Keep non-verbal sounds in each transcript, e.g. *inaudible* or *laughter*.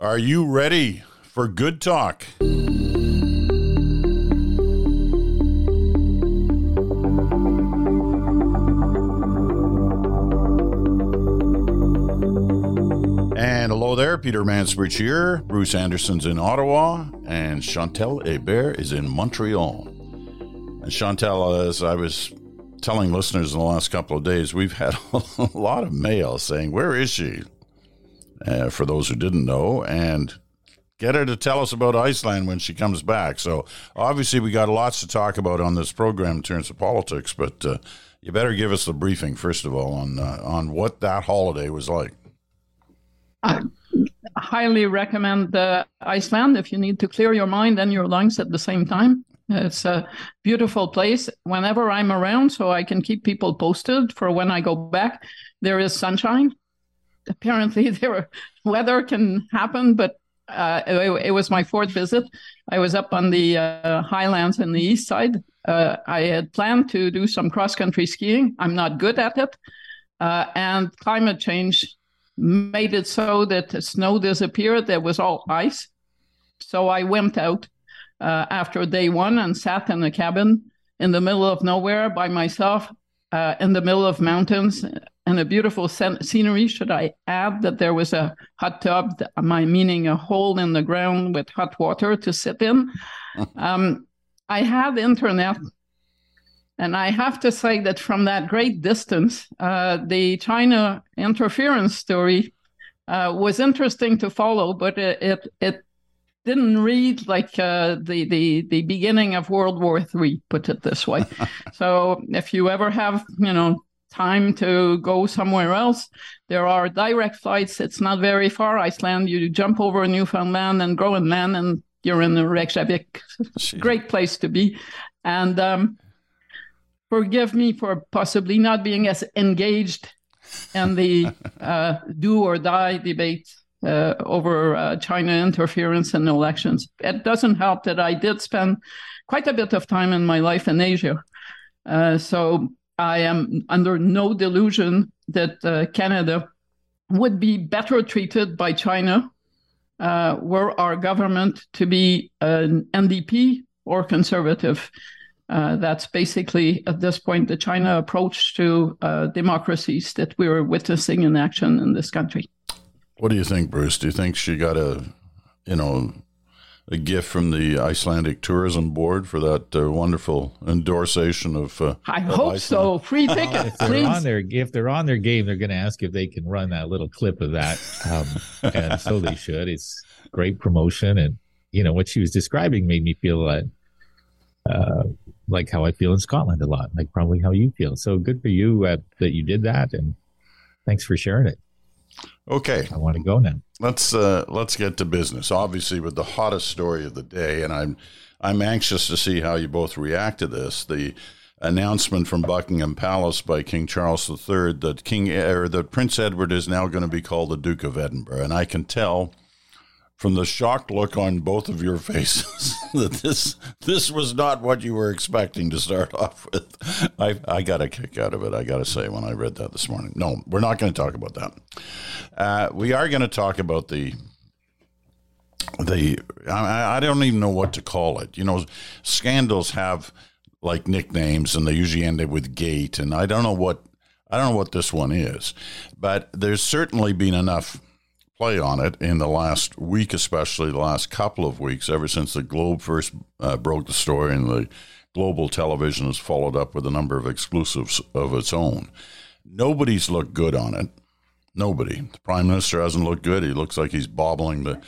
Are you ready for good talk? And hello there, Peter Mansbridge here. Bruce Anderson's in Ottawa, and Chantal Hébert is in Montreal. And Chantal, as I was telling listeners in the last couple of days, we've had *laughs* a lot of mail saying, Where is she? Uh, for those who didn't know, and get her to tell us about Iceland when she comes back. So, obviously, we got lots to talk about on this program in terms of politics, but uh, you better give us the briefing, first of all, on, uh, on what that holiday was like. I highly recommend uh, Iceland if you need to clear your mind and your lungs at the same time. It's a beautiful place whenever I'm around, so I can keep people posted for when I go back. There is sunshine. Apparently, *laughs* there weather can happen, but uh, it, it, was my fourth visit. I was up on the uh, highlands in the east side. Uh, I had planned to do some cross country skiing. I'm not good at it. Uh, and climate change made it so that snow disappeared. There was all ice. So I went out uh, after day one and sat in a cabin in the middle of nowhere by myself uh, in the middle of mountains and a beautiful scenery. Should I add that there was a hot tub, my meaning a hole in the ground with hot water to sit in? *laughs* um, I had internet and I have to say that from that great distance, uh, the China interference story uh, was interesting to follow, but it it, it didn't read like uh, the the the beginning of World War Three. Put it this way. *laughs* so if you ever have you know time to go somewhere else, there are direct flights. It's not very far. Iceland. You jump over Newfoundland and Groenland, and land, and you're in Reykjavik. Great place to be, and. Um, forgive me for possibly not being as engaged in the *laughs* uh, do or die debate uh, over uh, China interference in elections. It doesn't help that I did spend quite a bit of time in my life in Asia. Uh, so I am under no delusion that uh, Canada would be better treated by China uh, were our government to be an NDP or conservative. Uh, that's basically at this point the China approach to democracies that we're witnessing in action in this country. What do you think, Bruce? Do you think she got a, you know, a gift from the Icelandic Tourism Board for that uh, wonderful endorsement of? Uh, I of hope Iceland? so. Free ticket, if they're on their if they're on their game, they're going to ask if they can run that little clip of that, um, *laughs* and so they should. It's great promotion, and you know what she was describing made me feel like. Uh, like how I feel in Scotland a lot, like probably how you feel. So good for you uh, that you did that, and thanks for sharing it. Okay, I want to go now. Let's uh, let's get to business. Obviously, with the hottest story of the day, and I'm I'm anxious to see how you both react to this. The announcement from Buckingham Palace by King Charles III that King or that Prince Edward is now going to be called the Duke of Edinburgh, and I can tell from the shocked look on both of your faces *laughs* that this this was not what you were expecting to start *laughs* off with. I, I got a kick out of it, I got to say, when I read that this morning. No, we're not going to talk about that. Uh, we are going to talk about the the I, I don't even know what to call it. You know, scandals have like nicknames, and they usually end up with gate, and I don't know what I don't know what this one is, but there's certainly been enough play on it in the last week, especially the last couple of weeks, ever since the Globe first uh, broke the story and the global television has followed up with a number of exclusives of its own. Nobody's looked good on it. Nobody. The prime minister hasn't looked good. He looks like he's bobbling the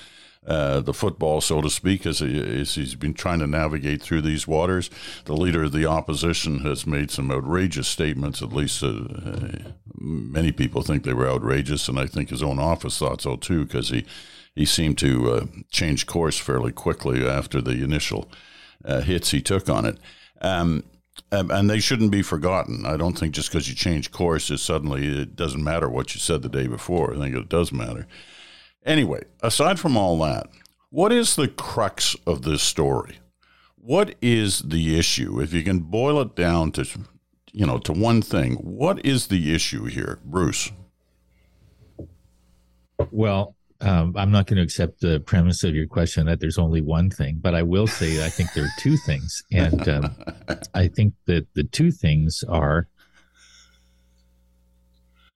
uh, the football, so to speak, as, he, as he's been trying to navigate through these waters. The leader of the opposition has made some outrageous statements, at least uh, many people think they were outrageous, and I think his own office thought so too, because he, he seemed to uh, change course fairly quickly after the initial uh, hits he took on it. Um, and they shouldn't be forgotten. I don't think just because you change course, it suddenly it doesn't matter what you said the day before. I think it does matter. Anyway, aside from all that, what is the crux of this story? What is the issue? If you can boil it down to, you know, to one thing, what is the issue here, Bruce? Well, um, I'm not going to accept the premise of your question that there's only one thing, but I will say I think there are two things, and um, *laughs* I think that the two things are: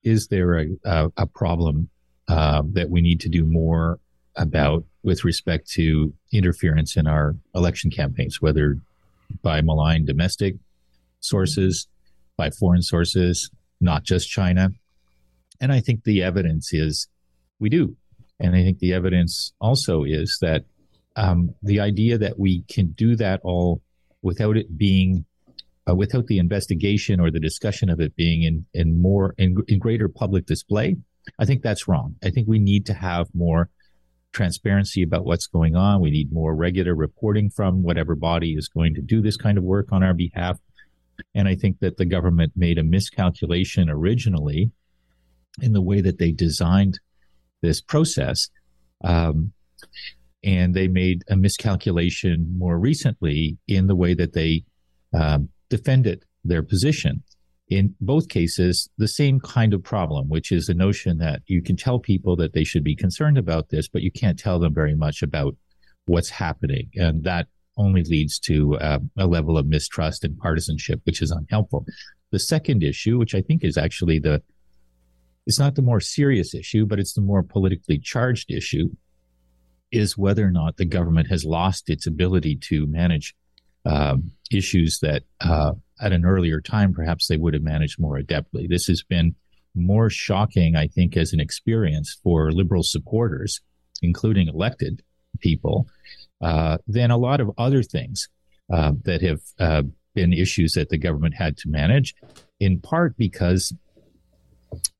is there a a, a problem uh, that we need to do more about with respect to interference in our election campaigns, whether by malign domestic sources, by foreign sources, not just China. And I think the evidence is we do. And I think the evidence also is that um, the idea that we can do that all without it being, uh, without the investigation or the discussion of it being in, in more, in, in greater public display, I think that's wrong. I think we need to have more transparency about what's going on. We need more regular reporting from whatever body is going to do this kind of work on our behalf. And I think that the government made a miscalculation originally in the way that they designed this process. Um, and they made a miscalculation more recently in the way that they um, defended their position. In both cases, the same kind of problem, which is the notion that you can tell people that they should be concerned about this, but you can't tell them very much about what's happening. And that only leads to uh, a level of mistrust and partisanship, which is unhelpful. The second issue, which I think is actually the it's not the more serious issue, but it's the more politically charged issue, is whether or not the government has lost its ability to manage um, issues that uh, at an earlier time perhaps they would have managed more adeptly. This has been more shocking, I think, as an experience for liberal supporters, including elected people, uh, than a lot of other things uh, that have uh, been issues that the government had to manage, in part because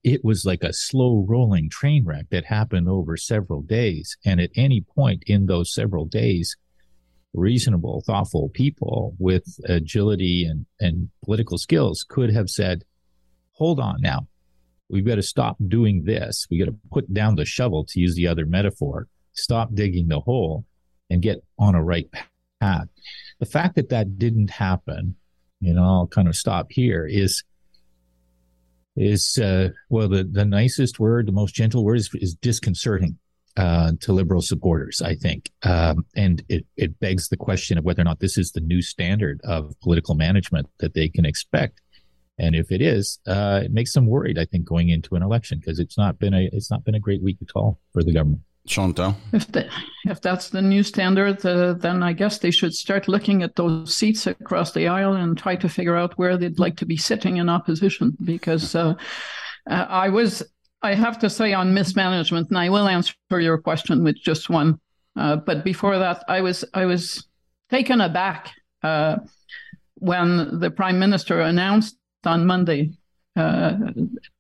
it was like a slow rolling train wreck that happened over several days. And at any point in those several days, reasonable, thoughtful people with agility and, and political skills could have said, hold on now. We've got to stop doing this. We got to put down the shovel, to use the other metaphor, stop digging the hole and get on a right path. The fact that that didn't happen, you know, I'll kind of stop here, is is uh, well the, the nicest word the most gentle word is, is disconcerting uh, to liberal supporters i think um, and it, it begs the question of whether or not this is the new standard of political management that they can expect and if it is uh, it makes them worried i think going into an election because it's not been a it's not been a great week at all for the government Chantal? If, the, if that's the new standard, uh, then I guess they should start looking at those seats across the aisle and try to figure out where they'd like to be sitting in opposition. Because uh, uh, I was, I have to say, on mismanagement, and I will answer your question with just one. Uh, but before that, I was, I was taken aback uh, when the prime minister announced on Monday uh,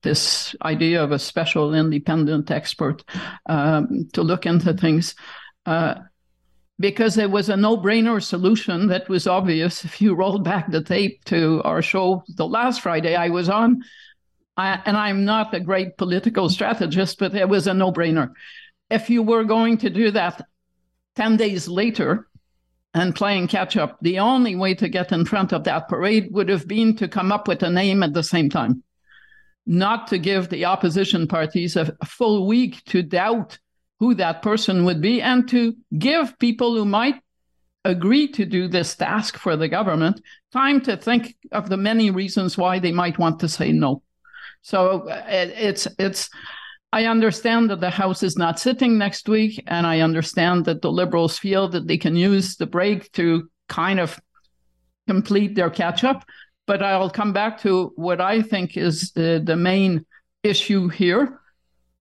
this idea of a special independent expert um, to look into things. Uh, because it was a no-brainer solution that was obvious if you roll back the tape to our show the last friday i was on I, and i'm not a great political strategist but it was a no-brainer if you were going to do that 10 days later and playing catch up the only way to get in front of that parade would have been to come up with a name at the same time not to give the opposition parties a, a full week to doubt who that person would be and to give people who might agree to do this task for the government time to think of the many reasons why they might want to say no. So uh, it, it's it's I understand that the House is not sitting next week, and I understand that the Liberals feel that they can use the break to kind of complete their catch up. But I'll come back to what I think is the, the main issue here.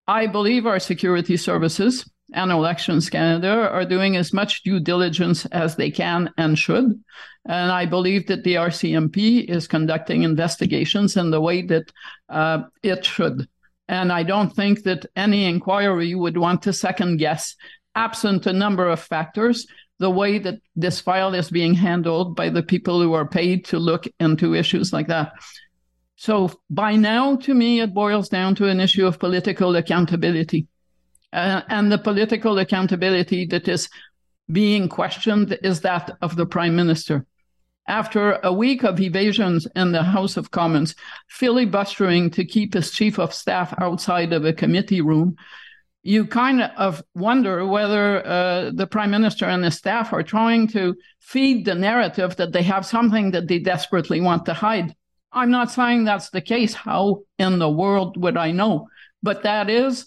I believe our security services and Elections Canada are doing as much due diligence as they can and should. And I believe that the RCMP is conducting investigations in the way that uh, it should. And I don't think that any inquiry would want to second guess, absent a number of factors, the way that this file is being handled by the people who are paid to look into issues like that. So by now, to me, it boils down to an issue of political accountability. Uh, and the political accountability that is being questioned is that of the prime minister. After a week of evasions in the House of Commons, filibustering to keep his chief of staff outside of a committee room, you kind of wonder whether uh, the prime minister and his staff are trying to feed the narrative that they have something that they desperately want to hide. I'm not saying that's the case. How in the world would I know? But that is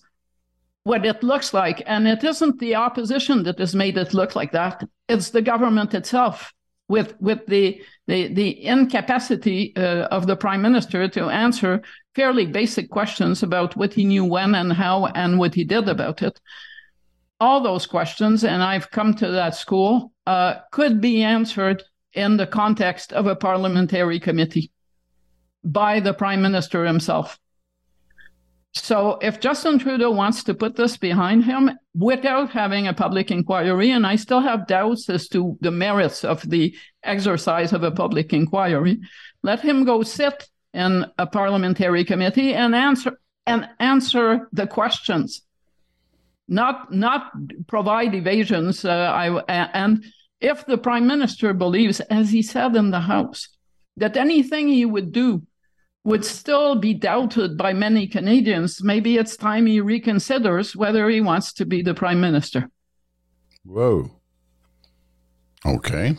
what it looks like. And it isn't the opposition that has made it look like that, it's the government itself. With, with the, the, the incapacity uh, of the prime minister to answer fairly basic questions about what he knew when and how and what he did about it. All those questions, and I've come to that school, uh, could be answered in the context of a parliamentary committee by the prime minister himself. So if Justin Trudeau wants to put this behind him without having a public inquiry, and I still have doubts as to the merits of the exercise of a public inquiry, let him go sit in a parliamentary committee and answer and answer the questions, not not provide evasions. Uh, I, and if the prime minister believes, as he said in the House, that anything he would do would still be doubted by many Canadians, maybe it's time he reconsiders whether he wants to be the prime minister. Whoa. Okay.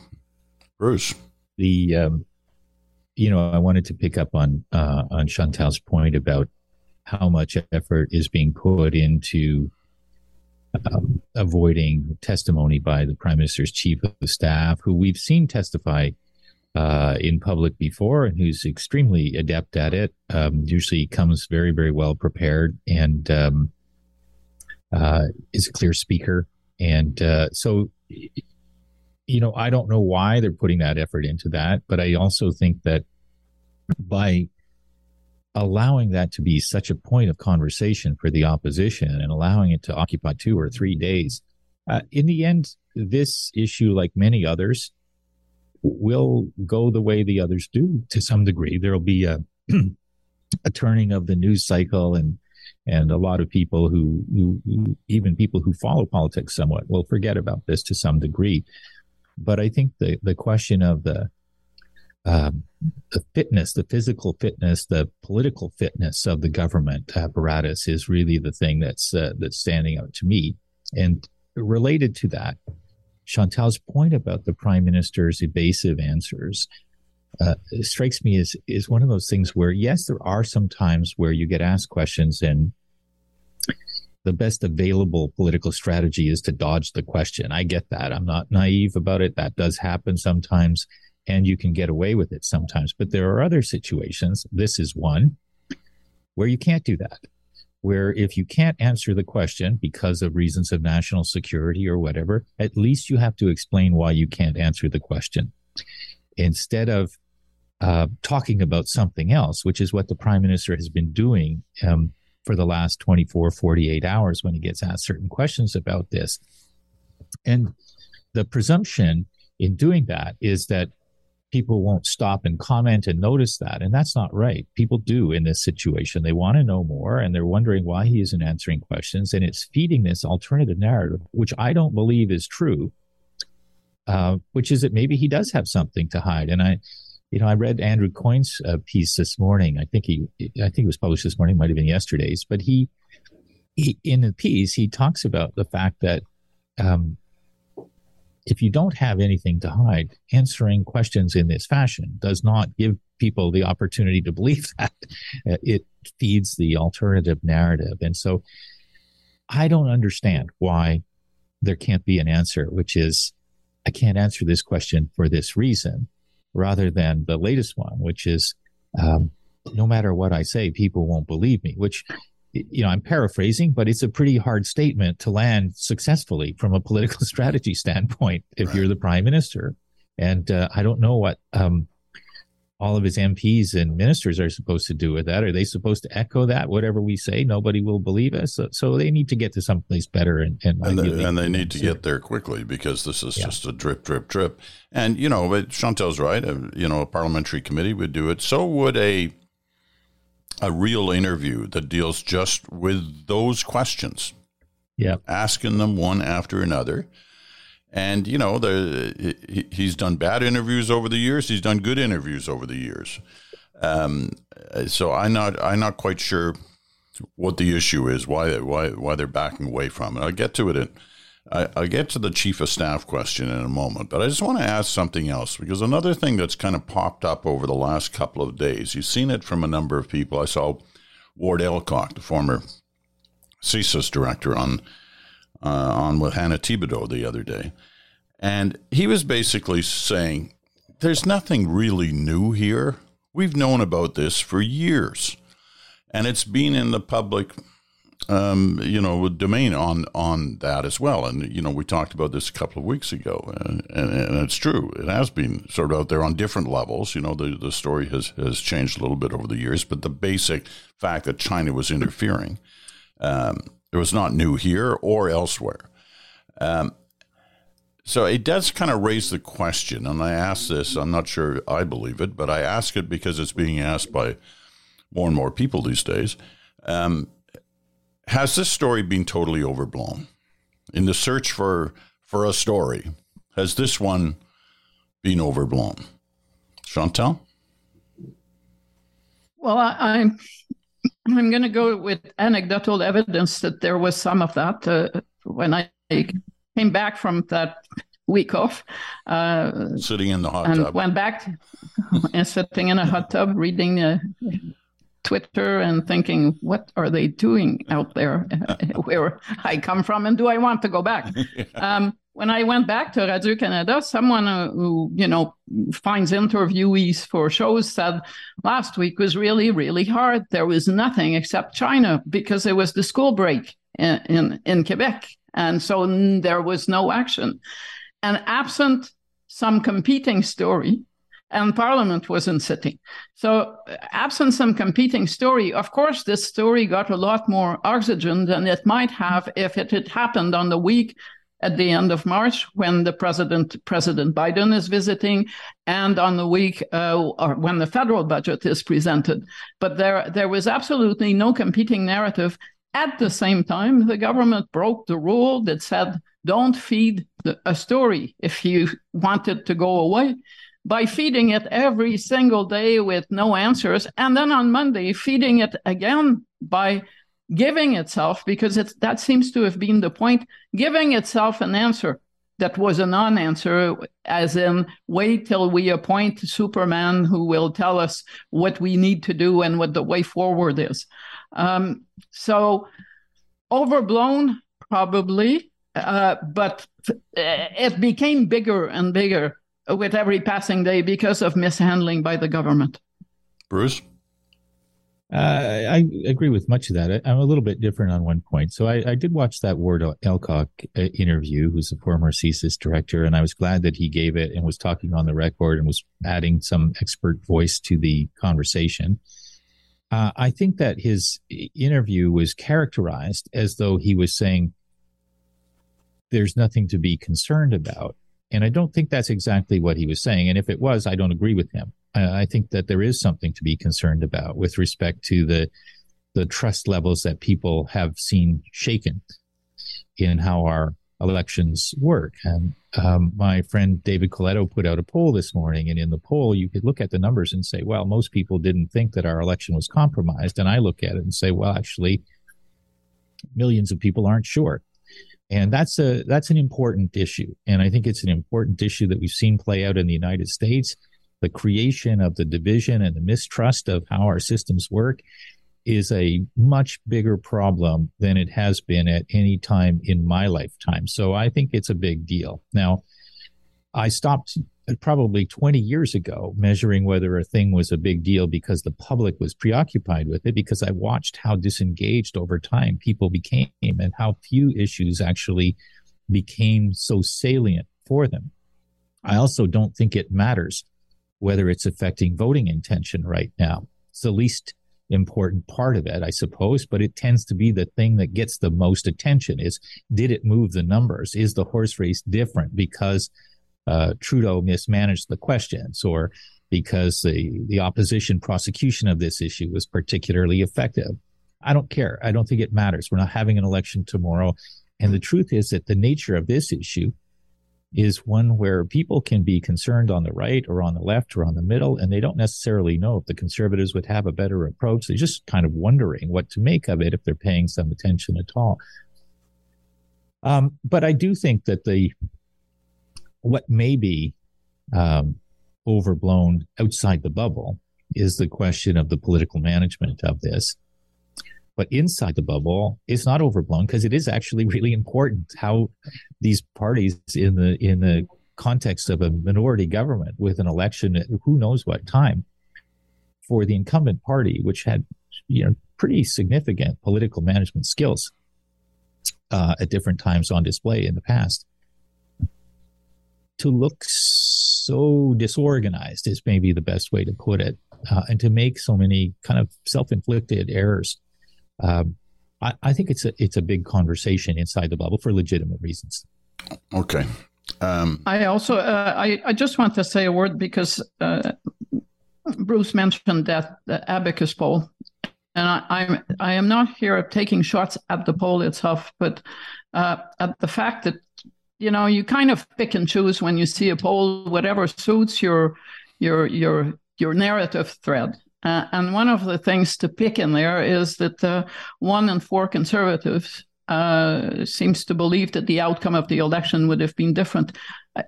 Bruce. The, um, you know, I wanted to pick up on, uh, on Chantal's point about how much effort is being put into um, avoiding testimony by the prime minister's chief of staff, who we've seen testify uh, in public before and who's extremely adept at it. Um, usually comes very, very well prepared and um, uh, is a clear speaker. And uh, so, you know, I don't know why they're putting that effort into that, but I also think that by allowing that to be such a point of conversation for the opposition and allowing it to occupy two or three days, uh, in the end, this issue, like many others, will go the way the others do to some degree. There'll be a *clears throat* a turning of the news cycle and and a lot of people who, who, who, even people who follow politics somewhat will forget about this to some degree. But I think the the question of the um, the fitness, the physical fitness, the political fitness of the government apparatus is really the thing that's uh, that's standing out to me. And related to that, Chantal's point about the prime minister's evasive answers uh, strikes me as is one of those things where yes, there are some times where you get asked questions and the best available political strategy is to dodge the question. I get that. I'm not naive about it. That does happen sometimes and you can get away with it sometimes. But there are other situations. This is one where you can't do that where if you can't answer the question because of reasons of national security or whatever, at least you have to explain why you can't answer the question. Instead of uh, talking about something else, which is what the prime minister has been doing um, for the last 24, 48 hours when he gets asked certain questions about this. And the presumption in doing that is that people won't stop and comment and notice that. And that's not right. People do in this situation. They want to know more and they're wondering why he isn't answering questions. And it's feeding this alternative narrative, which I don't believe is true, uh, which is that maybe he does have something to hide. And I, you know, I read Andrew Coyne's uh, piece this morning. I think he, I think it was published this morning, might have been yesterday's, but he, he in the piece, he talks about the fact that, um, if you don't have anything to hide, answering questions in this fashion does not give people the opportunity to believe *laughs* that. It feeds the alternative narrative. And so I don't understand why there can't be an answer, which is, I can't answer this question for this reason, rather than the latest one, which is, um, no matter what I say, people won't believe me, which you know, I'm paraphrasing, but it's a pretty hard statement to land successfully from a political *laughs* strategy standpoint if right. you're the prime minister. And uh, I don't know what um, all of his MPs and ministers are supposed to do with that. Are they supposed to echo that? Whatever we say, nobody will believe us. So, so they need to get to someplace better, and and, and, the, and they need to get there quickly because this is yeah. just a drip, drip, drip. And you know, but Chantal's right. Uh, you know, a parliamentary committee would do it. So would a a real interview that deals just with those questions. Yeah. Asking them one after another. And, you know, the, he, he's done bad interviews over the years. He's done good interviews over the years. Um, so I'm not, I'm not quite sure what the issue is, why why why they're backing away from it. I'll get to it in. I, I'll get to the chief of staff question in a moment, but I just want to ask something else because another thing that's kind of popped up over the last couple of days, you've seen it from a number of people. I saw Ward Elcock, the former CSIS director, on uh, on with Hannah Thibedeau the other day, and he was basically saying, "There's nothing really new here. We've known about this for years." and it's been in the public um, you know, domain on on that as well. And you know, we talked about this a couple of weeks ago, and, and, and, it's true. It has been sort of out there on different levels. You know, the the story has has changed a little bit over the years, but the basic fact that China was interfering, um, it was not new here or elsewhere. Um, so it does kind of raise the question, and I ask this. I'm not sure I believe it, but I ask it because it's being asked by more and more people these days. Um, has this story been totally overblown? In the search for for a story, has this one been overblown? Chantal? Well, I, I'm I'm going to go with anecdotal evidence that there was some of that uh, when I came back from that week off. Uh, sitting in the hot and tub. Went back *laughs* and sitting in a hot tub reading uh, Twitter and thinking, what are they doing out there *laughs* where I come from? And do I want to go back? *laughs* yeah. um, when I went back to Radio Canada, someone uh, who, you know, finds interviewees for shows said last week was really, really hard. There was nothing except China because it was the school break in, in, in Quebec. And so there was no action. And absent some competing story, and Parliament wasn't sitting. So, absent some competing story, of course, this story got a lot more oxygen than it might have if it had happened on the week at the end of March when the president, President Biden, is visiting, and on the week uh, or when the federal budget is presented. But there, there was absolutely no competing narrative. At the same time, the government broke the rule that said, "Don't feed the, a story if you want it to go away." By feeding it every single day with no answers. And then on Monday, feeding it again by giving itself, because it's, that seems to have been the point, giving itself an answer that was a non answer, as in, wait till we appoint Superman who will tell us what we need to do and what the way forward is. Um, so, overblown, probably, uh, but it became bigger and bigger with every passing day because of mishandling by the government. Bruce? Uh, I agree with much of that. I, am a little bit different on one point. So I, I did watch that Ward Elcock uh, interview, who's a former CSIS director, and I was glad that he gave it and was talking on the record and was adding some expert voice to the conversation. Uh, I think that his interview was characterized as though he was saying, there's nothing to be concerned about. And I don't think that's exactly what he was saying. And if it was, I don't agree with him. I think that there is something to be concerned about with respect to the the trust levels that people have seen shaken in how our elections work. And um, my friend David Coletto put out a poll this morning, and in the poll, you could look at the numbers and say, well, most people didn't think that our election was compromised. And I look at it and say, well, actually, millions of people aren't sure and that's a that's an important issue. And i think it's an important issue that we've seen play out in the united states. The creation of the division and the mistrust of how our systems work is a much bigger problem than it has been at any time in my lifetime. So i think it's a big deal. Now i stopped probably 20 years ago measuring whether a thing was a big deal because the public was preoccupied with it because I watched how disengaged over time people became and how few issues actually became so salient for them. I also don't think it matters whether it's affecting voting intention right now. It's the least important part of it, I suppose, but it tends to be the thing that gets the most attention is did it move the numbers? Is the horse race different because uh, Trudeau mismanaged the questions or because the, the opposition prosecution of this issue was particularly effective. I don't care. I don't think it matters. We're not having an election tomorrow. And the truth is that the nature of this issue is one where people can be concerned on the right or on the left or on the middle, and they don't necessarily know if the conservatives would have a better approach. They're just kind of wondering what to make of it if they're paying some attention at all. Um, but I do think that the what may be um, overblown outside the bubble is the question of the political management of this. But inside the bubble, it's not overblown because it is actually *laughs* really important how these parties in the in the context of a minority government with an election at who knows what time for the incumbent party, which had you know pretty significant political management skills uh, at different times on display in the past, to look so disorganized is maybe the best way to put it, uh, and to make so many kind of self-inflicted errors um, I, I, think it's a it's a big conversation inside the bubble for legitimate reasons. Okay. Um, I also uh, I I just want to say a word because uh, Bruce mentioned that the abacus poll, and I, I'm I am not here taking shots at the poll itself, but uh, at the fact that you know you kind of pick and choose when you see a poll, whatever suits your your your your narrative thread. Uh, and one of the things to pick in there is that uh, one in four conservatives uh, seems to believe that the outcome of the election would have been different. Uh,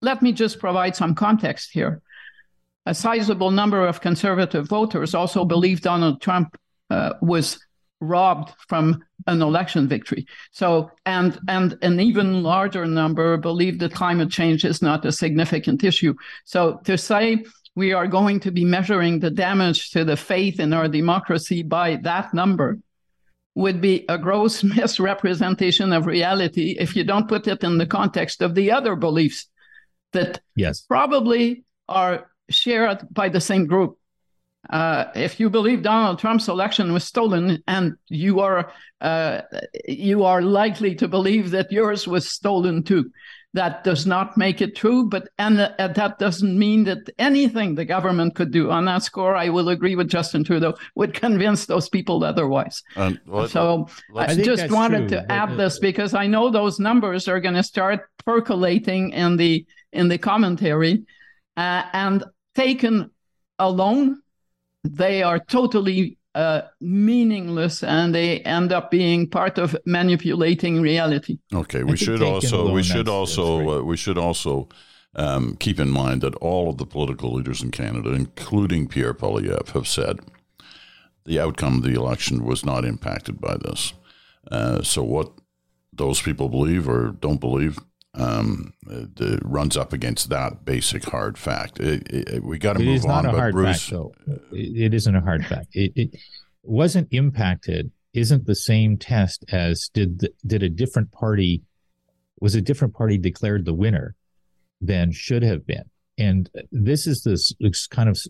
let me just provide some context here. A sizable number of conservative voters also believe Donald Trump uh, was robbed from an election victory. So, and and an even larger number believe that climate change is not a significant issue. So, to say we are going to be measuring the damage to the faith in our democracy by that number would be a gross *laughs* misrepresentation of reality if you don't put it in the context of the other beliefs that yes. probably are shared by the same group. Uh, if you believe Donald Trump's election was stolen, and you are uh, you are likely to believe that yours was stolen too, that does not make it true, but and uh, that doesn't mean that anything the government could do on that score. I will agree with Justin Trudeau would convince those people otherwise. Um, well, so I, just wanted true, to add this because I know those numbers are going to start percolating in the in the commentary, uh, and taken alone, they are totally uh, meaningless and they end up being part of manipulating reality. Okay, we should also we should also uh, we should also um, keep in mind that all of the political leaders in Canada, including Pierre Poilievre, have said the outcome of the election was not impacted by this. Uh, so what those people believe or don't believe um, it, runs up against that basic hard fact. It, it, we got to move on. But hard Bruce, fact, though. It isn't a hard fact. It, wasn't impacted. Isn't the same test as did the, did a different party was a different party declared the winner than should have been. And this is this kind of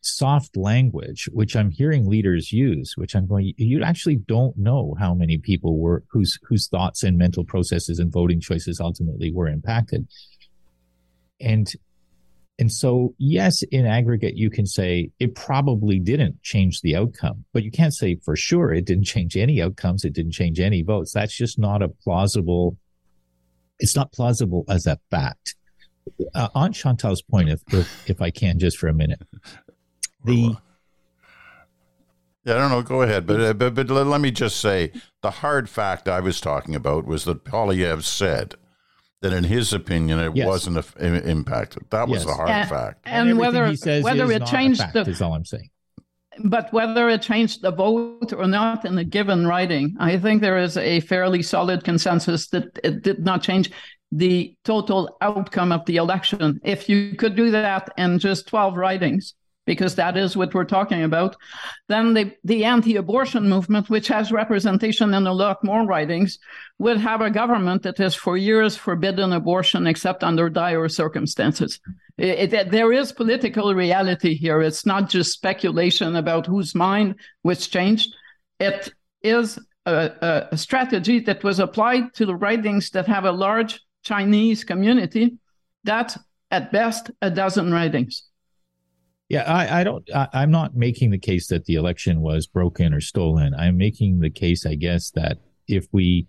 soft language, which I'm hearing leaders use, which I'm going, you actually don't know how many people were whose whose thoughts and mental processes and voting choices ultimately were impacted. And and so, yes, in aggregate, you can say it probably didn't change the outcome, but you can't say for sure it didn't change any outcomes. It didn't change any votes. That's just not a plausible. It's not plausible as a fact uh, on Chantal's point, if, if, if I can, just for a minute, the yeah, I don't know. Go ahead, but, uh, but but let me just say the hard fact I was talking about was that Poilievre said that in his opinion it yes. wasn't a, impacted. That was yes. the hard and, fact. And, and whether whether it changed fact, the is all I'm saying. But whether it changed the vote or not in a given riding, I think there is a fairly solid consensus that it did not change the total outcome of the election. If you could do that in just 12 ridings, because that is what we're talking about, then the, the anti abortion movement, which has representation in a lot more ridings, would have a government that has for years forbidden abortion except under dire circumstances. It, it, there is political reality here. It's not just speculation about whose mind was changed. It is a, a strategy that was applied to the ridings that have a large Chinese community, that's at best a dozen ridings. Yeah, I, I don't. I, I'm not making the case that the election was broken or stolen. I'm making the case, I guess, that if we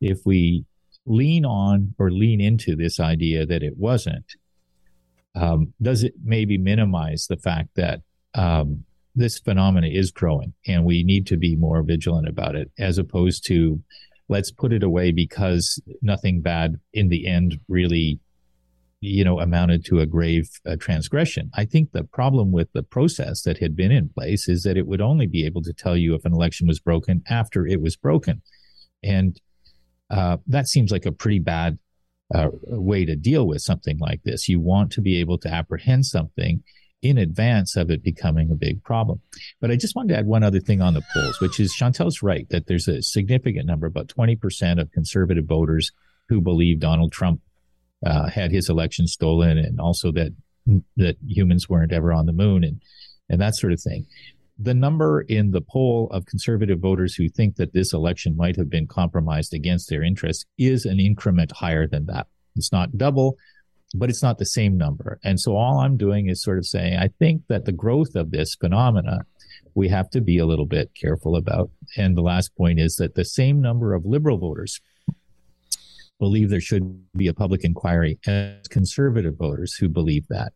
if we lean on or lean into this idea that it wasn't, um, does it maybe minimize the fact that um, this phenomena is growing and we need to be more vigilant about it as opposed to let's put it away because nothing bad in the end really you know amounted to a grave uh, transgression. I think the problem with the process that had been in place is that it would only be able to tell you if an election was broken after it was broken. And uh, that seems like a pretty bad uh, way to deal with something like this. You want to be able to apprehend something in advance of it becoming a big problem. But I just wanted to add one other thing on the polls, which is Chantal's right that there's a significant number, about 20% of conservative voters who believe Donald Trump uh, had his election stolen and also that that humans weren't ever on the moon and and that sort of thing. The number in the poll of conservative voters who think that this election might have been compromised against their interests is an increment higher than that. It's not double, but it's not the same number. And so all I'm doing is sort of saying, I think that the growth of this phenomena, we have to be a little bit careful about. And the last point is that the same number of liberal voters believe there should be a public inquiry as conservative voters who believe that.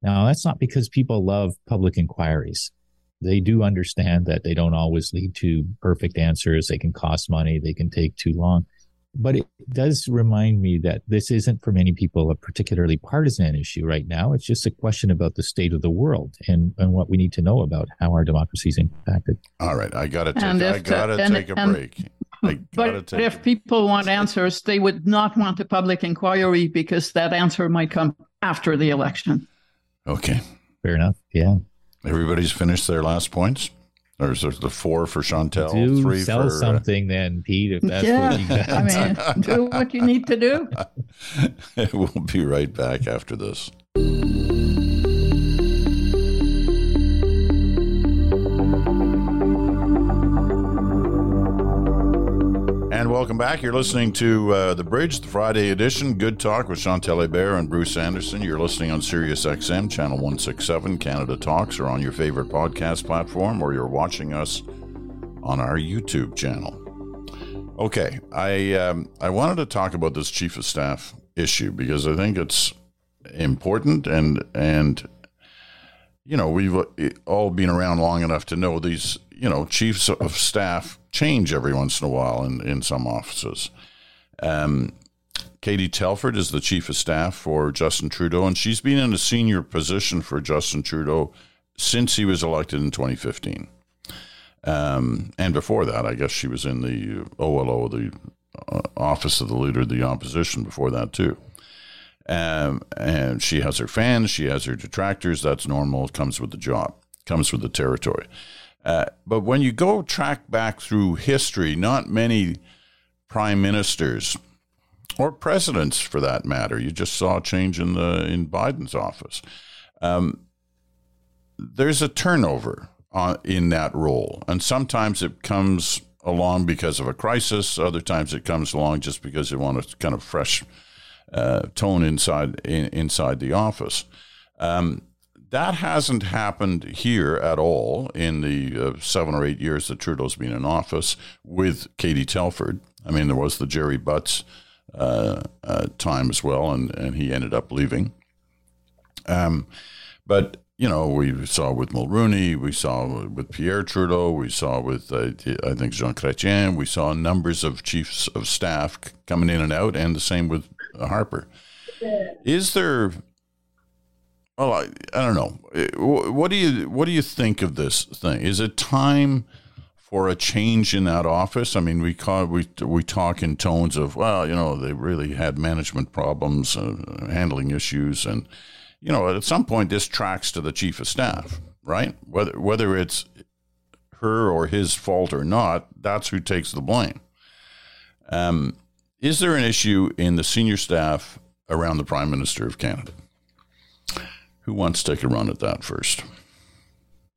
Now, that's not because people love public inquiries. They do understand that they don't always lead to perfect answers. They can cost money. They can take too long but it does remind me that this isn't for many people a particularly partisan issue right now. It's just a question about the state of the world and, and what we need to know about how our democracy is impacted. All right, I got to take. I got to take a and, break. but if a... people want answers, they would not want a public inquiry because that answer might come after the election. Okay, fair enough. Yeah, everybody's finished their last points. Or is there the four for Chantal? Do three sell for, uh, something then, Pete, if that's yeah, what you *laughs* got. I mean, do what you need to do. *laughs* we'll be right back after this. Welcome back. You're listening to uh, The Bridge, the Friday edition. Good Talk with Chantal Hébert and Bruce Anderson. You're listening on Sirius XM, Channel 167, Canada Talks, or on your favorite podcast platform, or you're watching us on our YouTube channel. Okay, I, um, I wanted to talk about this Chief of Staff issue because I think it's important and, and you know, we've uh, all been around long enough to know these, you know, chiefs of staff change every once in a while in, in some offices. Um, Katie Telford is the chief of staff for Justin Trudeau, and she's been in a senior position for Justin Trudeau since he was elected in 2015. Um, and before that, I guess she was in the OLO, the uh, Office of the Leader of the Opposition, before that, too. Um, and she has her fans, she has her detractors. That's normal. It comes with the job, comes with the territory. Uh, but when you go track back through history, not many prime ministers or presidents, for that matter, you just saw a change in the in Biden's office. Um, there's a turnover on, in that role, and sometimes it comes along because of a crisis. Other times it comes along just because you want a kind of fresh uh, tone inside in, inside the office. Um, that hasn't happened here at all in the uh, seven or eight years that Trudeau's been in office with Katie Telford. I mean, there was the Gerry Butts uh, uh, time as well, and, and he ended up leaving. Um, but you know, we saw with Mulroney, we saw with Pierre Trudeau, we saw with uh, I think Jean Chrétien, we saw numbers of chiefs of staff coming in and out, and the same with Harper. Is there well, I, I don't know. What do you what do you think of this thing? Is it time for a change in that office? I mean, we call, we we talk in tones of well, you know, they really had management problems, uh, handling issues, and you know, at some point this tracks to the chief of staff, right? Whether whether it's her or his fault or not, that's who takes the blame. Um, is there an issue in the senior staff around the Prime Minister of Canada? Who wants to take a run at that first?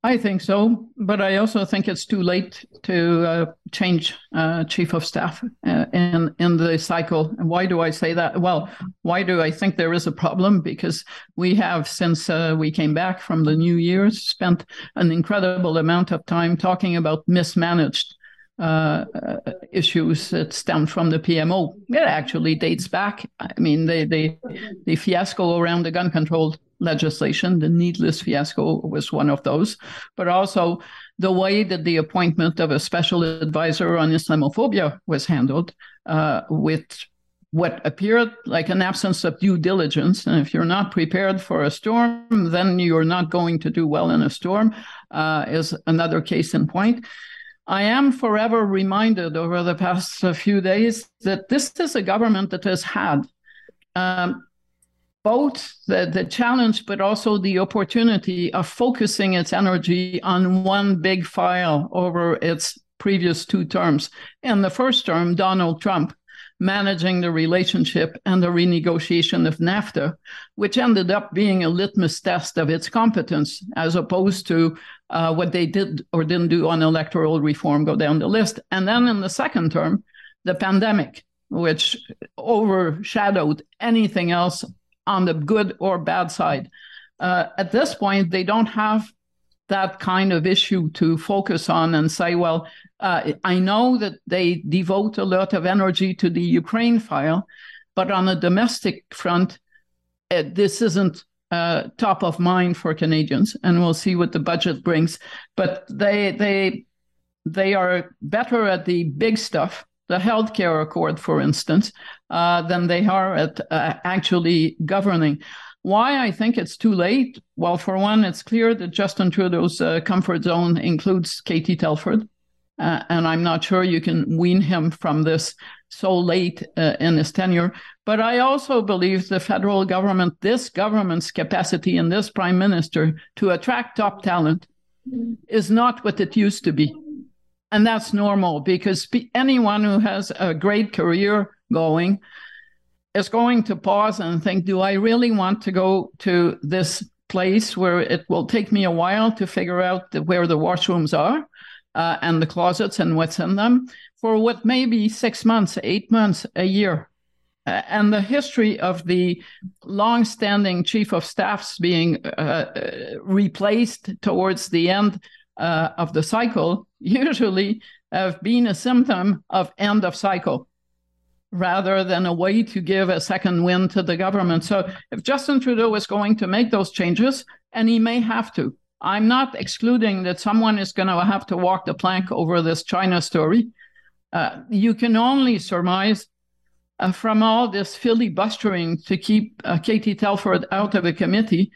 I think so, but I also think it's too late to uh, change uh, chief of staff uh, in in the cycle. And why do I say that? Well, why do I think there is a problem? Because we have, since uh, we came back from the New Year's, spent an incredible amount of time talking about mismanaged uh, issues that stem from the PMO. It actually dates back. I mean, the, the, the fiasco around the gun control legislation, the needless fiasco was one of those, but also the way that the appointment of a special advisor on Islamophobia was handled uh, with what appeared like an absence of due diligence. And if you're not prepared for a storm, then you're not going to do well in a storm, uh, is another case in point. I am forever reminded over the past *laughs* few days that this is a government that has had um, both the, the challenge but also the opportunity of focusing its energy on one big file over its previous two terms. In the first term, Donald Trump managing the relationship and the renegotiation of NAFTA, which ended up being a litmus test of its competence, as opposed to uh, what they did or didn't do on electoral reform, go down the list. And then in the second term, the pandemic, which overshadowed anything else on the good or bad side. Uh, at this point, they don't have that kind of issue to focus on and say, well, uh, I know that they devote a lot of energy to the Ukraine file, but on a domestic front, uh, this isn't uh, top of mind for Canadians, and we'll see what the budget brings. But they they they are better at the big stuff, the healthcare accord, for instance, uh, than they are at uh, actually governing. Why I think it's too late? Well, for one, it's clear that Justin Trudeau's uh, comfort zone includes Katie Telford. Uh, and I'm not sure you can wean him from this so late uh, in his tenure. But I also believe the federal government, this government's capacity and this prime minister to attract top talent is not what it used to be. And that's normal because anyone who has a great career going is going to pause and think, do I really want to go to this place where it will take me a while to figure out the, where the washrooms are uh, and the closets and what's in them for what may be six months, eight months, a year? And the history of the long-standing chief of staffs being uh, uh replaced towards the end uh, of the cycle *laughs* usually have been a symptom of end of cycle rather than a way to give a second wind to the government. So if Justin Trudeau is going to make those changes, and he may have to, I'm not excluding that someone is going to have to walk the plank over this China story. Uh, you can only surmise uh, from all this filibustering to keep uh, Katie Telford out of a committee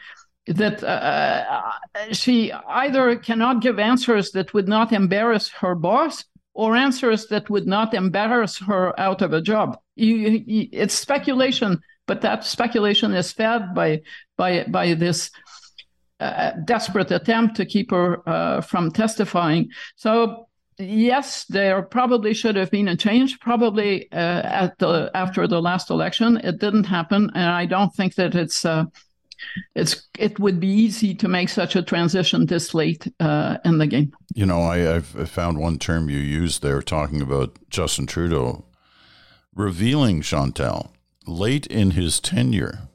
that uh, uh, she either cannot give answers that would not embarrass her boss or answers that would not embarrass her out of a job. You, you, it's speculation, but that speculation is fed by by by this uh, desperate attempt to keep her uh, from testifying. So yes, there probably should have been a change, probably uh, at the after the last election. It didn't happen, and I don't think that it's uh, it's it would be easy to make such a transition this late uh, in the game. You know, I, have found one term you used there talking about Justin Trudeau revealing Chantal late in his tenure.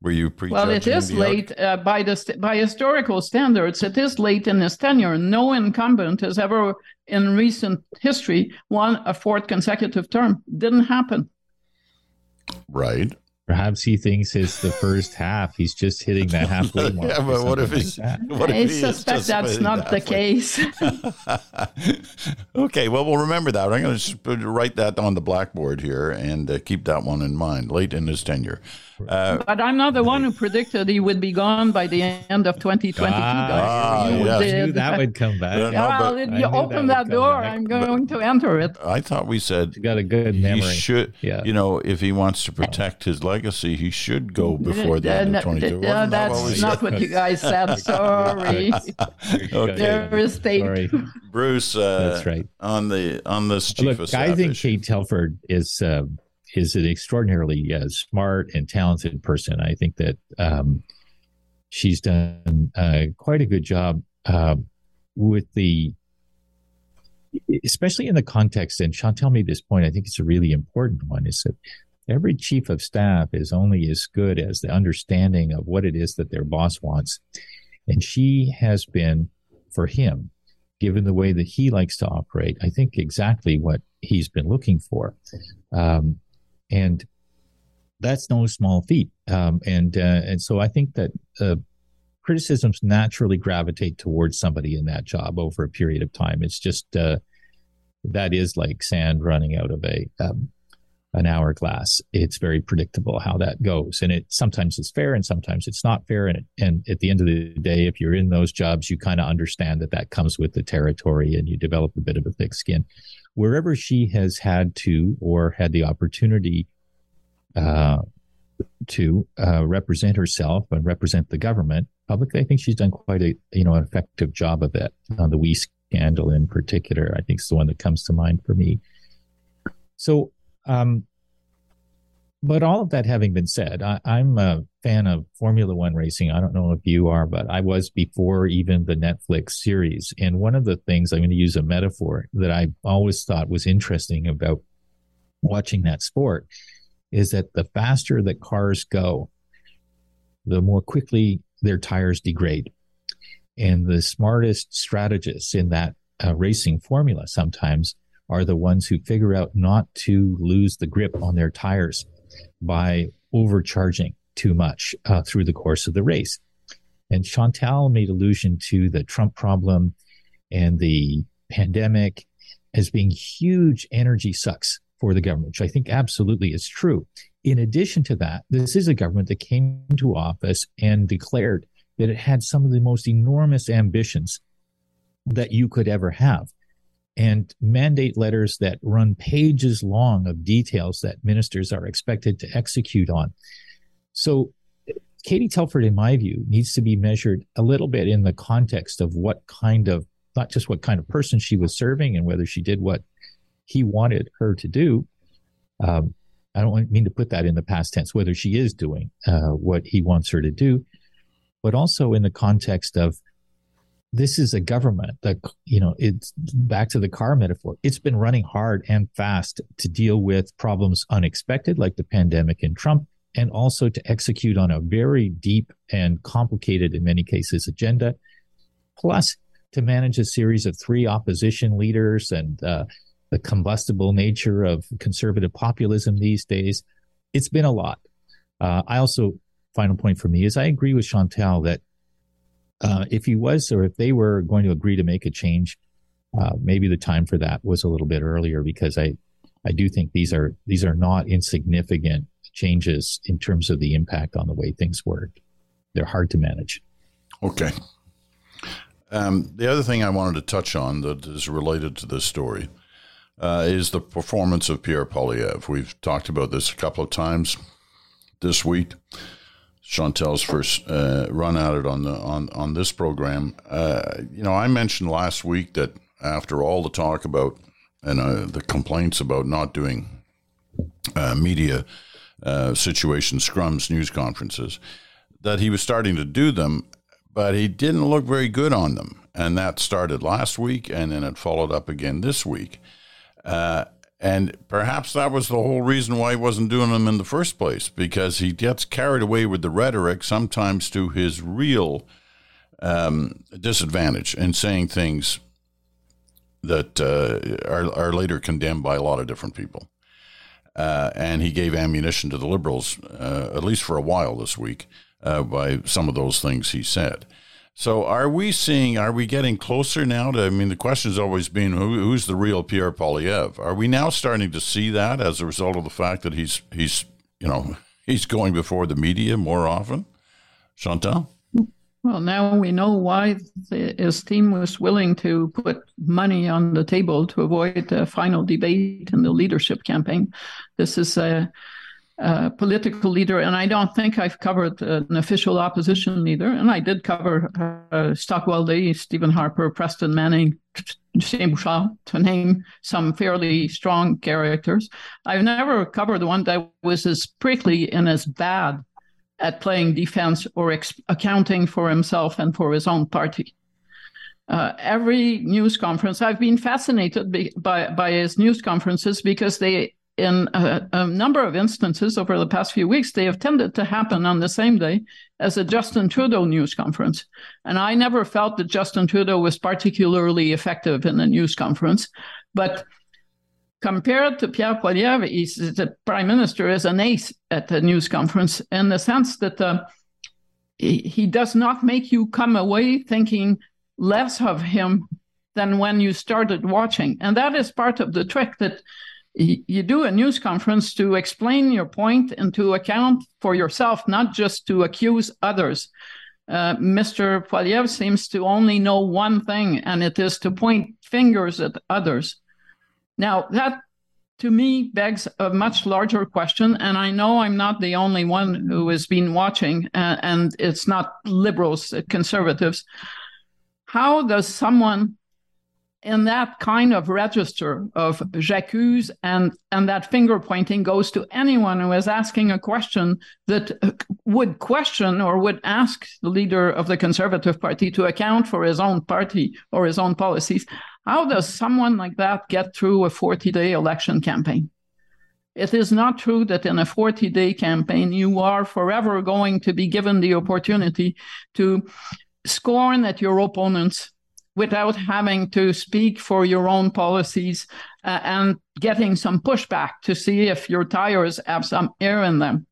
Were you Well, it is late uh, by the by historical standards. It is late in his tenure. No incumbent has ever, in recent history, won a fourth consecutive term. Didn't happen. Right. Perhaps he thinks it's the first half. He's just hitting that halfway *laughs* mark. yeah, but what if he's? Like what if I he suspect that's not the case. *laughs* *laughs* okay, well, we'll remember that. I'm going to write that on the blackboard here and uh, keep that one in mind. Late in his tenure, uh, but I'm not the one who predicted he would be gone by the end of 2022. Ah, yes. I knew that would come *laughs* back. No, well, you open that, that door, I'm going but to enter it. I thought we said you got a good memory. He should, yeah. you know, if he wants to protect his legacy, he should go before the uh, end of 22. Uh, that's what not what you guys *laughs* said. Sorry. *laughs* okay. Devastating. Sorry. Bruce, uh, that's right. On the on this chief Look, I think issue. Kate Telford is. Uh, is an extraordinarily uh, smart and talented person. I think that um, she's done uh, quite a good job uh, with the, especially in the context. And Chantal made this point. I think it's a really important one. Is that every chief of staff is only as good as the understanding of what it is that their boss wants, and she has been for him given the way that he likes to operate, I think exactly what he's been looking for. Um, and that's no small feat. Um, and uh, and so I think that uh, criticisms naturally gravitate towards somebody in that job over a period of time. It's just uh, that is like sand running out of a um, an hourglass. It's very predictable how that goes, and it sometimes it's fair and sometimes it's not fair. And and at the end of the day, if you're in those jobs, you kind of understand that that comes with the territory, and you develop a bit of a thick skin. Wherever she has had to or had the opportunity uh, to uh, represent herself and represent the government publicly. I think she's done quite a you know an effective job of it. On the WE scandal in particular, I think is the one that comes to mind for me. So, um, but all of that having been said, I, I'm a fan of Formula One racing. I don't know if you are, but I was before even the Netflix series. And one of the things I'm going to use a metaphor that I always thought was interesting about watching that sport is that the faster that cars go, the more quickly their tires degrade. And the smartest strategists in that uh, racing formula sometimes are the ones who figure out not to lose the grip on their tires by overcharging too much uh, through the course of the race. And Chantal made allusion to the Trump problem and the pandemic as being huge energy sucks for the government, which I think absolutely is true. In addition to that, this is a government that came to office and declared that it had some of the most enormous ambitions that you could ever have. And mandate letters that run pages long of details that ministers are expected to execute on. So, Katie Telford, in my view, needs to be measured a little bit in the context of what kind of, not just what kind of person she was serving and whether she did what he wanted her to do. Um, I don't mean to put that in the past tense, whether she is doing uh, what he wants her to do, but also in the context of this is a government that, you know, it's back to the car metaphor. It's been running hard and fast to deal with problems unexpected, like the pandemic and Trump, and also to execute on a very deep and complicated, in many cases, agenda, plus to manage a series of three opposition leaders and, uh, the combustible nature of conservative populism these days. It's been a lot. Uh, I also, final point for me is I agree with Chantal that uh, if he was or if they were going to agree to make a change, uh, maybe the time for that was a little bit earlier because I, I do think these are these are not insignificant changes in terms of the impact on the way things work. They're hard to manage. Okay. Um, the other thing I wanted to touch on that is related to this story uh, is the performance of Pierre Poilievre. We've talked about this a couple of times this week. Chantal's first uh, run at it on the on on this program. Uh, you know, I mentioned last week that after all the talk about and uh, the complaints about not doing uh, media uh, situation scrums, news conferences, that he was starting to do them, but he didn't look very good on them, and that started last week, and then it followed up again this week. Uh, and perhaps that was the whole reason why he wasn't doing them in the first place, because he gets carried away with the rhetoric, sometimes to his real um, disadvantage, and saying things that uh, are, are later condemned by a lot of different people. Uh, and he gave ammunition to the liberals, uh, at least for a while this week, uh, by some of those things he said. So are we seeing, are we getting closer now to, I mean, the question's always been who, who's the real Pierre Poilievre? Are we now starting to see that as a result of the fact that he's, he's, you know, *laughs* he's going before the media more often? Chantal? Well, now we know why the, his team was willing to put money on the table to avoid the final debate in the leadership campaign. This is a uh, political leader, and I don't think I've covered an official opposition leader. And I did cover uh, Stockwell Day, Stephen Harper, Preston Manning, Lucien Bouchard, to name some fairly strong characters. I've never covered one that was as prickly and as bad at playing defense or ex- accounting for himself and for his own party. Uh, every news conference, I've been fascinated by, by, by his news conferences because they in a, a, number of instances over the past few weeks, they have tended to happen on the same day as a Justin Trudeau news conference. And I never felt that Justin Trudeau was particularly effective in a news conference. But compared to Pierre Poilievre, he's, the prime minister is an ace at a news conference in the sense that uh, he, he does not make you come away thinking less of him than when you started watching. And that is part of the trick that you do a news conference to explain your point and to account for yourself, not just to accuse others. Uh, Mr. Poilievre seems to only know one thing, and it is to point fingers at others. Now, that to me begs a much larger question, and I know I'm not the only one who has been watching, uh, and it's not liberals, uh, conservatives. How does someone in that kind of register of j'accuse and and that finger pointing goes to anyone who is asking a question that would question or would ask the leader of the conservative party to account for his own party or his own policies how does someone like that get through a 40 day election campaign it is not true that in a 40 day campaign you are forever going to be given the opportunity to scorn at your opponents without having to speak for your own policies uh, and getting some pushback to see if your tires have some air in them.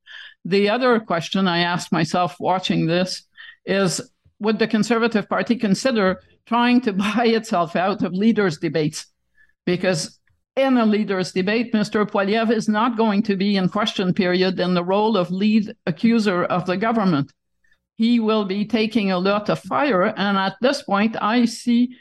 The other question I asked myself watching this is would the Conservative Party consider trying to *laughs* buy itself out of leaders' debates? Because in a leaders' debate, Mr. Poilievre is not going to be in question period in the role of lead accuser of the government he will be taking a lot of fire. And at this point, I see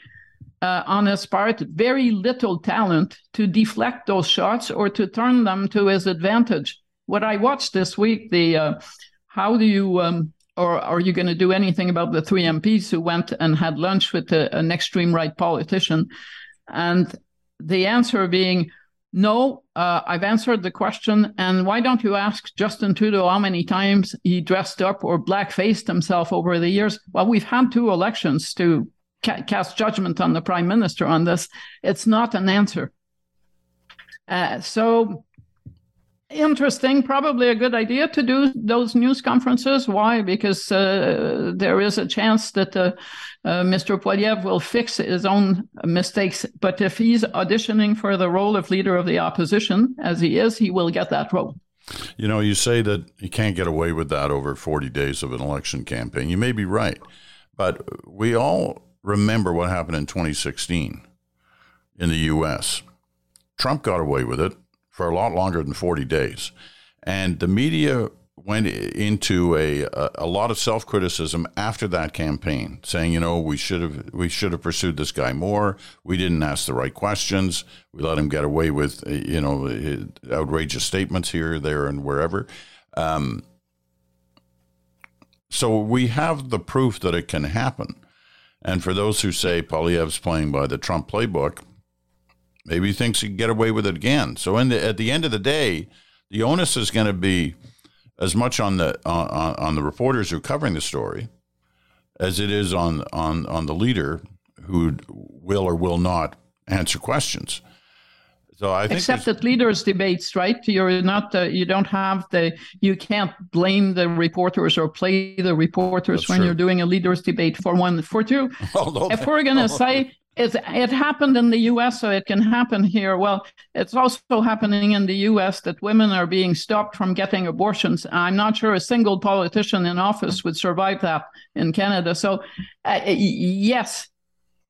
uh, on his part very little talent to deflect those shots or to turn them to his advantage. What I watched this week, the uh, how do you um, or are you going to do anything about the three MPs who went and had lunch with a, an extreme right politician? And the answer being, no, uh, I've answered the question. And why don't you ask Justin Trudeau how many times he dressed up or blackfaced himself over the years? Well, we've had two elections to ca- cast judgment on the prime minister on this. It's not an answer. Uh, so interesting, probably a good idea to do those news conferences. Why? Because uh, there is a chance that uh, uh, Mr. Poilievre will fix his own mistakes. But if he's auditioning for the role of leader of the opposition, as he is, he will get that role. You know, you say that you can't get away with that over 40 days of an election campaign. You may be right. But we all remember what happened in 2016 in the U.S. Trump got away with it for a lot longer than 40 days. And the media went into a, a, a lot of self criticism after that campaign, saying, you know, we should have we should have pursued this guy more. We didn't ask the right questions. We let him get away with, you know, outrageous statements here, there, and wherever. Um, so we have the proof that it can happen. And for those who say Poilievre's playing by the Trump playbook, Maybe he thinks he can get away with it again. So in the, at the end of the day, the onus is going to be as much on the on, on the reporters who are covering the story as it is on on on the leader who will or will not answer questions. So I think except at leaders debates, right? You're not uh, you don't have the you can't blame the reporters or play the reporters when true. you're doing a leaders debate. For one, for two, *laughs* Although if we're gonna say it, it happened in the US, so it can happen here. Well, it's also happening in the US that women are being stopped from getting abortions. I'm not sure a single politician in office would survive that in Canada. So, uh, yes,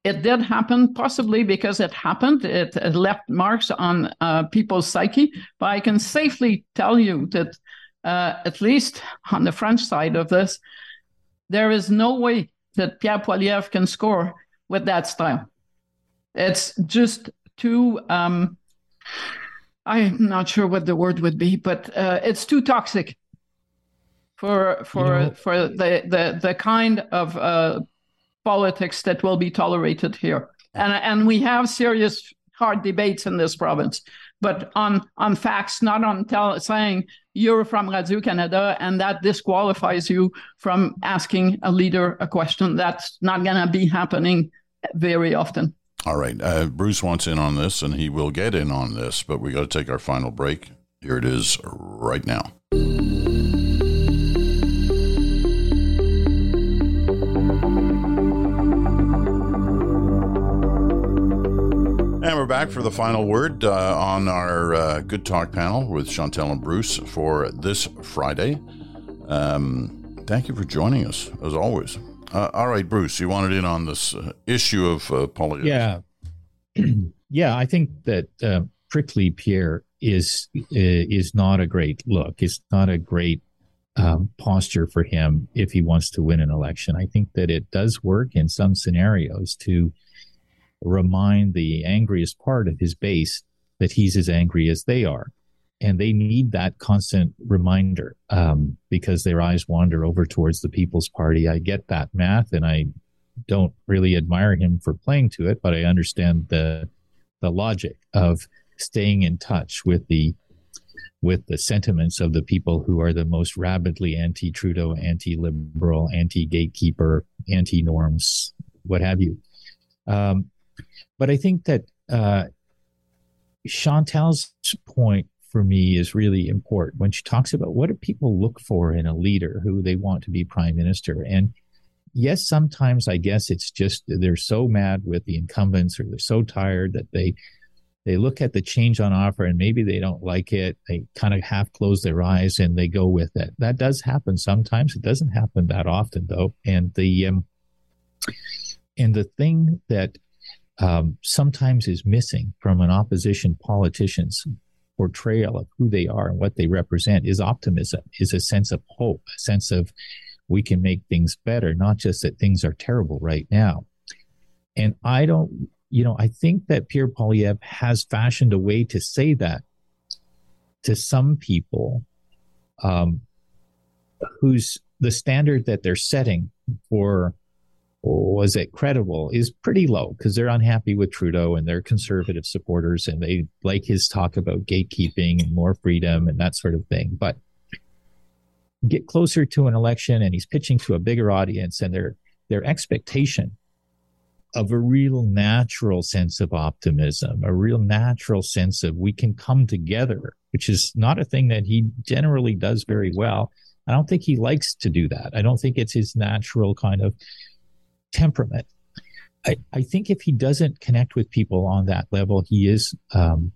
it did happen, possibly because it happened. It, it left marks on uh, people's psyche. But I can safely tell you that, uh, at least on the French side of this, there is no way that Pierre Poilievre can score with that style. It's just too. Um, I'm not sure what the word would be, but uh, it's too toxic for for you know, for the, the the kind of uh, politics that will be tolerated here. And and we have serious hard debates in this province, but on on facts, not on tell, saying you're from Radio Canada and that disqualifies you from asking a leader a question. That's not going to be happening very often. All right. Uh, Bruce wants in on this, and he will get in on this, but we got to take our final break. Here it is right now. And we're back for the final word uh, on our uh, Good Talk panel with Chantal and Bruce for this Friday. Um, thank you for joining us, as always. Uh, all right, Bruce, you wanted in on this uh, issue of uh. Yeah. *clears throat* yeah, I think that uh, prickly Pierre is is not a great look. It's not a great um, posture for him if he wants to win an election. I think that it does work in some scenarios to remind the angriest part of his base that he's as angry as they are. And they need that constant reminder um, because their eyes wander over towards the People's Party. I get that math, and I don't really admire him for playing to it, but I understand the the logic of staying in touch with the with the sentiments of the people who are the most rabidly anti-Trudeau, anti-liberal, anti-gatekeeper, anti-norms, what have you. Um, but I think that uh, Chantal's point for me is really important when she talks about what do people look for in a leader who they want to be prime minister. And yes, sometimes I guess it's just they're so mad with the incumbents or they're so tired that they they look at the change on offer and maybe they don't like it. They kind of half close their eyes and they go with it. That does happen sometimes. It doesn't happen that often though. And the um, and the thing that um, sometimes is missing from an opposition politician's portrayal of who they are and what they represent is optimism, is a sense of hope, a sense of we can make things better, not just that things are terrible right now. And I don't, you know, I think that Pierre Poilievre has fashioned a way to say that to some people um, whose the standard that they're setting for was it credible is pretty low because they're unhappy with Trudeau and they're conservative supporters and they like his talk about gatekeeping and more freedom and that sort of thing. But get closer to an election and he's pitching to a bigger audience and their their expectation of a real natural sense of optimism, a real natural sense of we can come together, which is not a thing that he generally does very well. I don't think he likes to do that. I don't think it's his natural kind of temperament. I, I think if he doesn't connect with people on that level, he is um,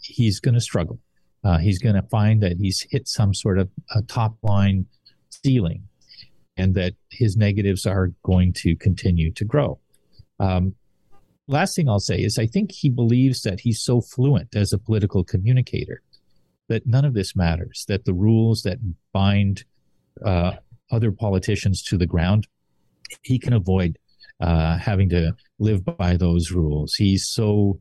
he's going to struggle. Uh, he's going to find that he's hit some sort of a top line ceiling, and that his negatives are going to continue to grow. Um, last thing I'll say is I think he believes that he's so fluent as a political communicator that none of this matters. That the rules that bind uh, other politicians to the ground, he can avoid uh, having to live by those rules. He's so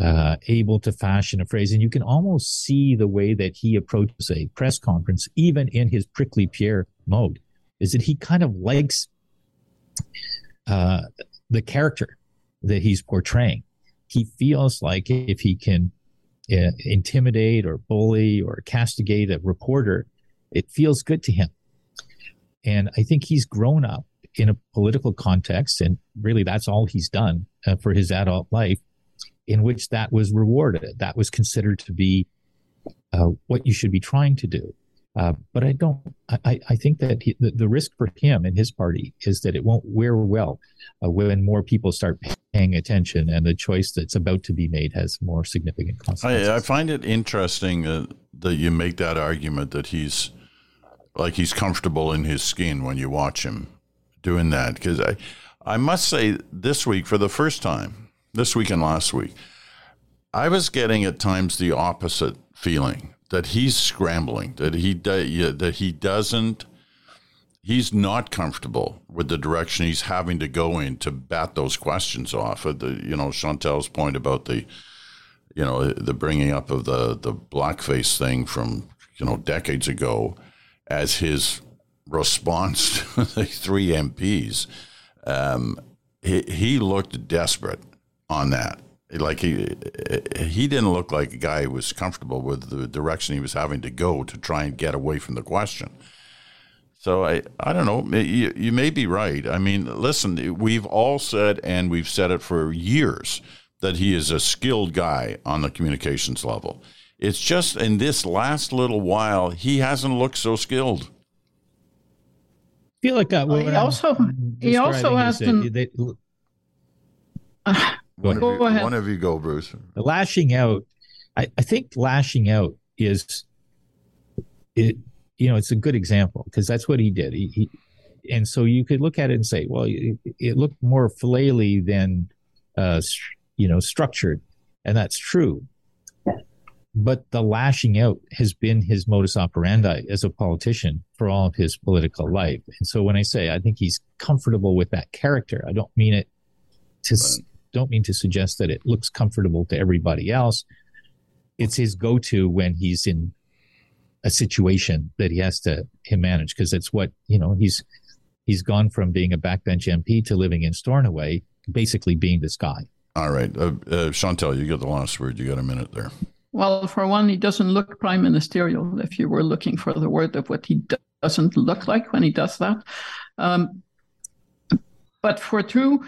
uh, able to fashion a phrase, and you can almost see the way that he approaches a press conference, even in his prickly Pierre mode, is that he kind of likes uh, the character that he's portraying. He feels like if he can uh, intimidate or bully or castigate a reporter, it feels good to him. And I think he's grown up in a political context, and really that's all he's done uh, for his adult life, in which that was rewarded. That was considered to be uh, what you should be trying to do. Uh, but I don't. I, I think that he, the, the, risk for him and his party is that it won't wear well uh, when more people start paying attention, and the choice that's about to be made has more significant consequences. I, I find it interesting that you make that argument that he's like he's comfortable in his skin when you watch him doing that because I, I must say this week for the first time, this week and last week, I was getting at times the opposite feeling that he's scrambling, that he that he doesn't, he's not comfortable with the direction he's having to go in to bat those questions off. At The you know Chantal's point about the, you know, the bringing up of the the blackface thing from you know decades ago as his response *laughs* to the three MPs, um, he, he looked desperate on that. Like he he didn't look like a guy who was comfortable with the direction he was having to go to try and get away from the question. So I, I don't know. You, you may be right. I mean, listen, we've all said, and we've said it for years, that he is a skilled guy on the communications level. It's just in this last little while, he hasn't looked so skilled. I feel like uh, well, he also he also has been. They, uh, one, go of you, ahead. one of you go, Bruce. Lashing out, I, I think lashing out is it you know, it's a good example because that's what he did. He, he, and so you could look at it and say, well, it, it looked more flaily than, uh, you know, structured, and that's true. But the lashing out has been his modus operandi as a politician for all of his political life. And so when I say I think he's comfortable with that character, I don't mean it to right. don't mean to suggest that it looks comfortable to everybody else. It's his go-to when he's in a situation that he has to him manage because it's what you know he's he's gone from being a backbench MP to living in Stornoway, basically being this guy. All right, uh, uh, Chantal, you get the last word. You got a minute there. Well, for one, he doesn't look prime ministerial. If you were looking for the word of what he doesn't look like when he does that, um, but for two,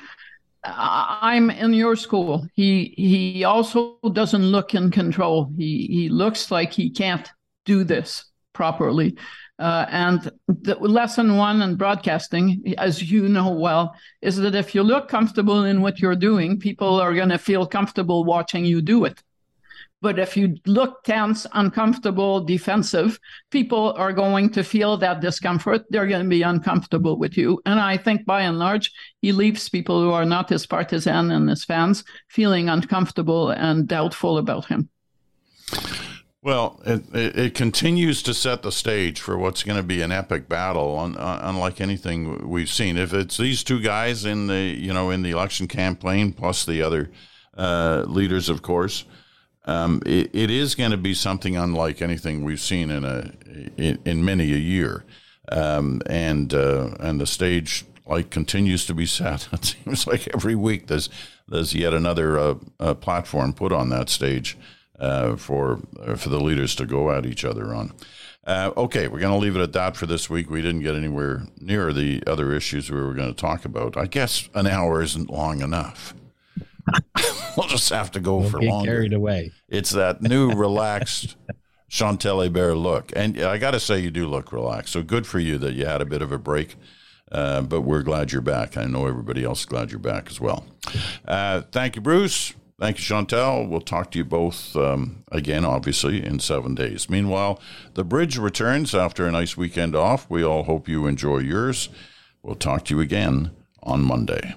I'm in your school. He he also doesn't look in control. He he looks like he can't do this properly. Uh, and the lesson one in broadcasting, as you know well, is that if you look comfortable in what you're doing, people are going to feel comfortable watching you do it. But if you look tense, uncomfortable, defensive, people are going to feel that discomfort. They're going to be uncomfortable with you. And I think by and large, he leaves people who are not his partisan and his fans feeling uncomfortable and doubtful about him. Well, it, it, continues to set the stage for what's going to be an epic battle, un, unlike anything we've seen. If it's these two guys in the you know in the election campaign, plus the other uh, leaders, of course, um, it, it is going to be something unlike anything we've seen in a in, in many a year, um, and uh, and the stage like continues to be set. *laughs* It seems like every week there's there's yet another uh, uh platform put on that stage uh, for uh, for the leaders to go at each other on. Uh, okay, we're going to leave it at that for this week. We didn't get anywhere near the other issues we were going to talk about. I guess an hour isn't long enough. *laughs* we'll just have to go we'll for longer. Carried away. It's that new relaxed *laughs* Chantal Hébert look, and I got to say, you do look relaxed. So good for you that you had a bit of a break. Uh, but we're glad you're back. I know everybody else is glad you're back as well. Uh, thank you, Bruce. Thank you, Chantal. We'll talk to you both um, again, obviously, in seven days. Meanwhile, the bridge returns after a nice weekend off. We all hope you enjoy yours. We'll talk to you again on Monday.